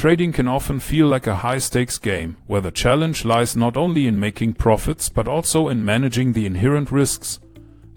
Trading can often feel like a high stakes game, where the challenge lies not only in making profits but also in managing the inherent risks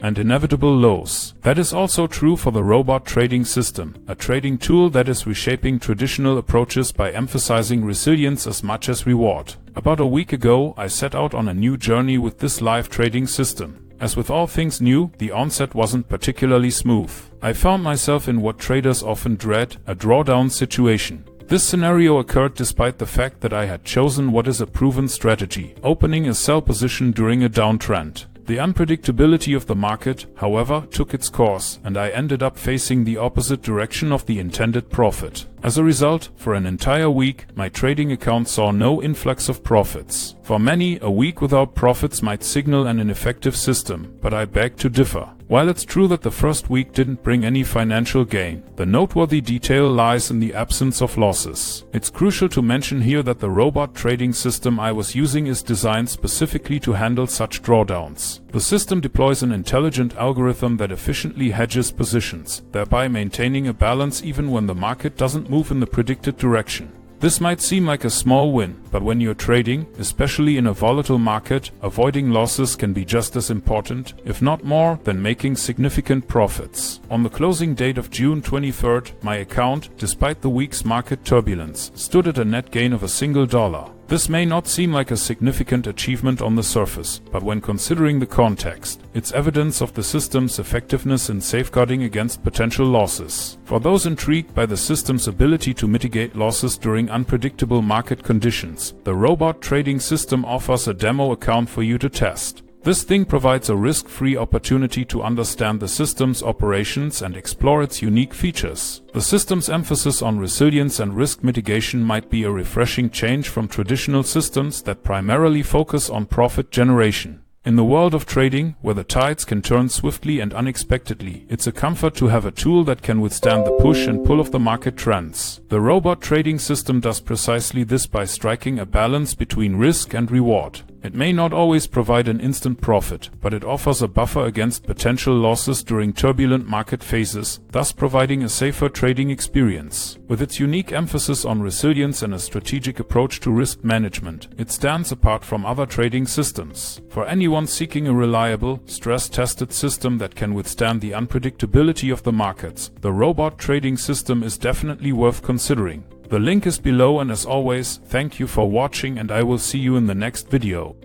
and inevitable lows. That is also true for the robot trading system, a trading tool that is reshaping traditional approaches by emphasizing resilience as much as reward. About a week ago, I set out on a new journey with this live trading system. As with all things new, the onset wasn't particularly smooth. I found myself in what traders often dread, a drawdown situation. This scenario occurred despite the fact that I had chosen what is a proven strategy, opening a sell position during a downtrend. The unpredictability of the market, however, took its course, and I ended up facing the opposite direction of the intended profit. As a result, for an entire week, my trading account saw no influx of profits. For many, a week without profits might signal an ineffective system, but I beg to differ. While it's true that the first week didn't bring any financial gain, the noteworthy detail lies in the absence of losses. It's crucial to mention here that the robot trading system I was using is designed specifically to handle such drawdowns. The system deploys an intelligent algorithm that efficiently hedges positions, thereby maintaining a balance even when the market doesn't move in the predicted direction. This might seem like a small win, but when you're trading, especially in a volatile market, avoiding losses can be just as important, if not more, than making significant profits. On the closing date of June 23rd, my account, despite the week's market turbulence, stood at a net gain of a single dollar. This may not seem like a significant achievement on the surface, but when considering the context, it's evidence of the system's effectiveness in safeguarding against potential losses. For those intrigued by the system's ability to mitigate losses during unpredictable market conditions, the robot trading system offers a demo account for you to test. This thing provides a risk-free opportunity to understand the system's operations and explore its unique features. The system's emphasis on resilience and risk mitigation might be a refreshing change from traditional systems that primarily focus on profit generation. In the world of trading, where the tides can turn swiftly and unexpectedly, it's a comfort to have a tool that can withstand the push and pull of the market trends. The robot trading system does precisely this by striking a balance between risk and reward. It may not always provide an instant profit, but it offers a buffer against potential losses during turbulent market phases, thus providing a safer trading experience. With its unique emphasis on resilience and a strategic approach to risk management, it stands apart from other trading systems. For anyone seeking a reliable, stress-tested system that can withstand the unpredictability of the markets, the robot trading system is definitely worth considering. The link is below and as always, thank you for watching and I will see you in the next video.